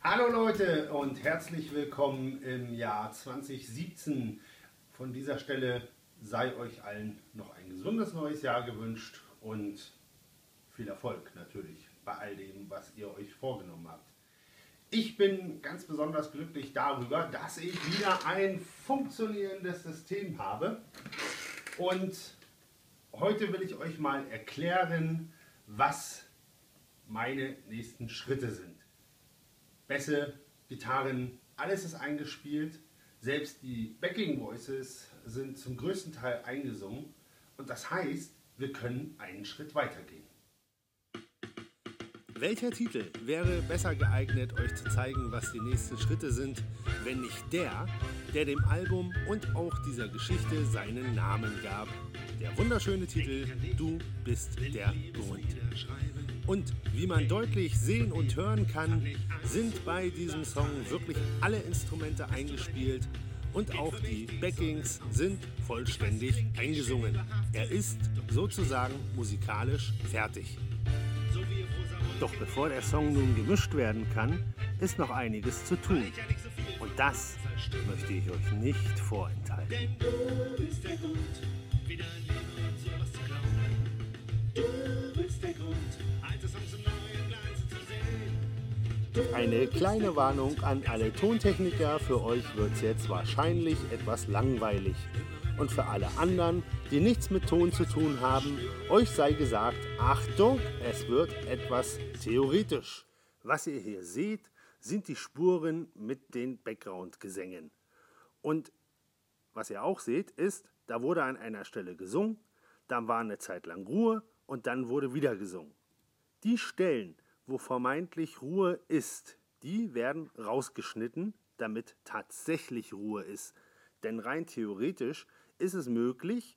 Hallo Leute und herzlich willkommen im Jahr 2017. Von dieser Stelle sei euch allen noch ein gesundes neues Jahr gewünscht und viel Erfolg natürlich bei all dem, was ihr euch vorgenommen habt. Ich bin ganz besonders glücklich darüber, dass ich wieder ein funktionierendes System habe. Und heute will ich euch mal erklären, was meine nächsten Schritte sind. Bässe, Gitarren, alles ist eingespielt. Selbst die Backing Voices sind zum größten Teil eingesungen. Und das heißt, wir können einen Schritt weitergehen. Welcher Titel wäre besser geeignet, euch zu zeigen, was die nächsten Schritte sind, wenn nicht der, der dem Album und auch dieser Geschichte seinen Namen gab? Der wunderschöne Titel Du bist der Grund. Und wie man deutlich sehen und hören kann, sind bei diesem Song wirklich alle Instrumente eingespielt und auch die Backings sind vollständig eingesungen. Er ist sozusagen musikalisch fertig. Doch bevor der Song nun gemischt werden kann, ist noch einiges zu tun. Und das möchte ich euch nicht vorenthalten. Denn du bist der Grund, wieder ein Leben und sowas zu glauben. Du Eine kleine Warnung an alle Tontechniker, für euch wird es jetzt wahrscheinlich etwas langweilig. Und für alle anderen, die nichts mit Ton zu tun haben, euch sei gesagt, Achtung, es wird etwas theoretisch. Was ihr hier seht, sind die Spuren mit den Background-Gesängen. Und was ihr auch seht, ist, da wurde an einer Stelle gesungen, dann war eine Zeit lang Ruhe und dann wurde wieder gesungen. Die Stellen, wo vermeintlich Ruhe ist, die werden rausgeschnitten, damit tatsächlich Ruhe ist. Denn rein theoretisch ist es möglich,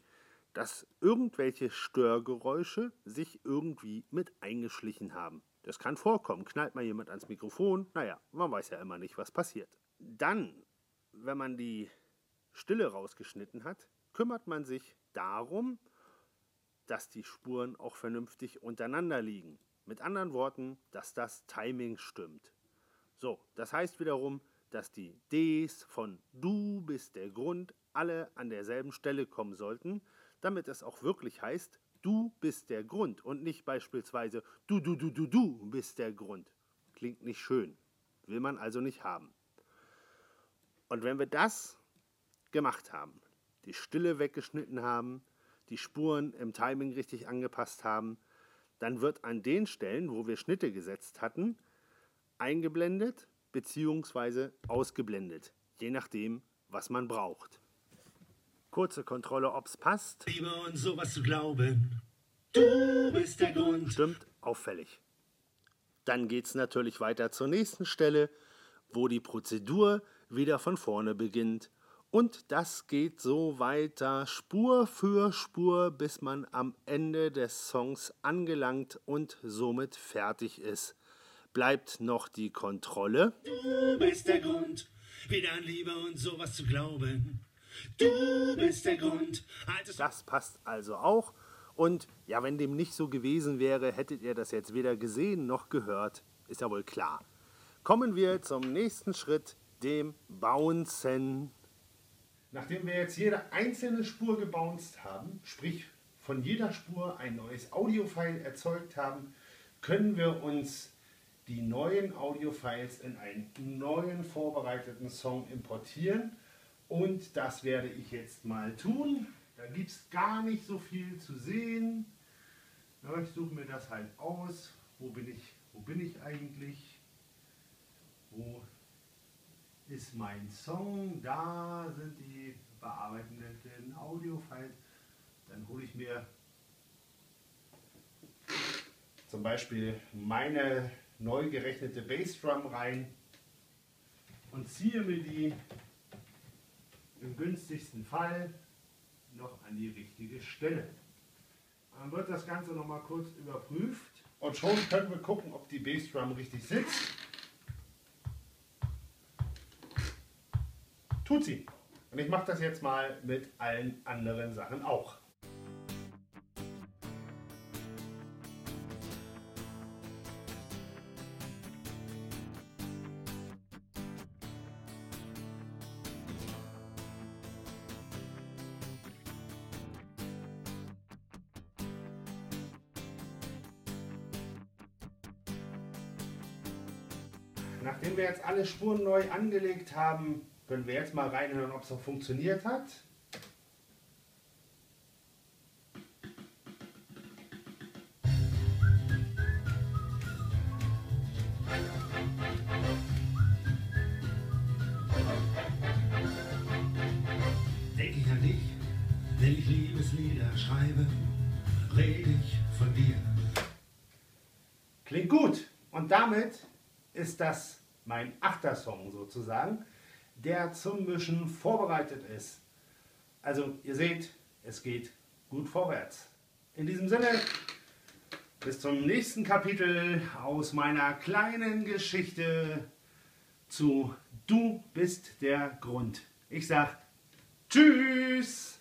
dass irgendwelche Störgeräusche sich irgendwie mit eingeschlichen haben. Das kann vorkommen. Knallt mal jemand ans Mikrofon, naja, man weiß ja immer nicht, was passiert. Dann, wenn man die Stille rausgeschnitten hat, kümmert man sich darum, dass die Spuren auch vernünftig untereinander liegen. Mit anderen Worten, dass das Timing stimmt. So, das heißt wiederum, dass die Ds von Du bist der Grund alle an derselben Stelle kommen sollten, damit es auch wirklich heißt, du bist der Grund und nicht beispielsweise du, du, du, du, du bist der Grund. Klingt nicht schön, will man also nicht haben. Und wenn wir das gemacht haben, die Stille weggeschnitten haben, die Spuren im Timing richtig angepasst haben, dann wird an den Stellen, wo wir Schnitte gesetzt hatten, eingeblendet bzw. ausgeblendet, je nachdem, was man braucht. Kurze Kontrolle, ob's passt. Liebe und sowas zu glauben. Du bist der Grund. Stimmt, auffällig. Dann geht's natürlich weiter zur nächsten Stelle, wo die Prozedur wieder von vorne beginnt. Und das geht so weiter, Spur für Spur, bis man am Ende des Songs angelangt und somit fertig ist. Bleibt noch die Kontrolle. Du bist der Grund, wieder an Liebe und sowas zu glauben. Du bist der Grund. Altes das passt also auch. Und ja, wenn dem nicht so gewesen wäre, hättet ihr das jetzt weder gesehen noch gehört. Ist ja wohl klar. Kommen wir zum nächsten Schritt, dem Bouncen. Nachdem wir jetzt jede einzelne Spur gebounced haben, sprich von jeder Spur ein neues Audiofile erzeugt haben, können wir uns die neuen Audiofiles in einen neuen vorbereiteten Song importieren und das werde ich jetzt mal tun. Da gibt es gar nicht so viel zu sehen. Ich suche mir das halt aus. Wo bin ich, wo bin ich eigentlich? Wo ist mein Song? Da sind die bearbeitenden Audiofiles. Dann hole ich mir zum Beispiel meine neu gerechnete Bassdrum rein und ziehe mir die im günstigsten Fall noch an die richtige Stelle. Dann wird das Ganze noch mal kurz überprüft und schon können wir gucken, ob die Bassdrum richtig sitzt. Tut sie. Und ich mache das jetzt mal mit allen anderen Sachen auch. Nachdem wir jetzt alle Spuren neu angelegt haben, können wir jetzt mal reinhören, ob es auch funktioniert hat. Denk ich an dich, wenn ich Liebeslieder schreibe, rede ich von dir. Klingt gut. Und damit ist das mein achter Song sozusagen, der zum Mischen vorbereitet ist. Also ihr seht, es geht gut vorwärts. In diesem Sinne, bis zum nächsten Kapitel aus meiner kleinen Geschichte zu Du bist der Grund. Ich sag Tschüss!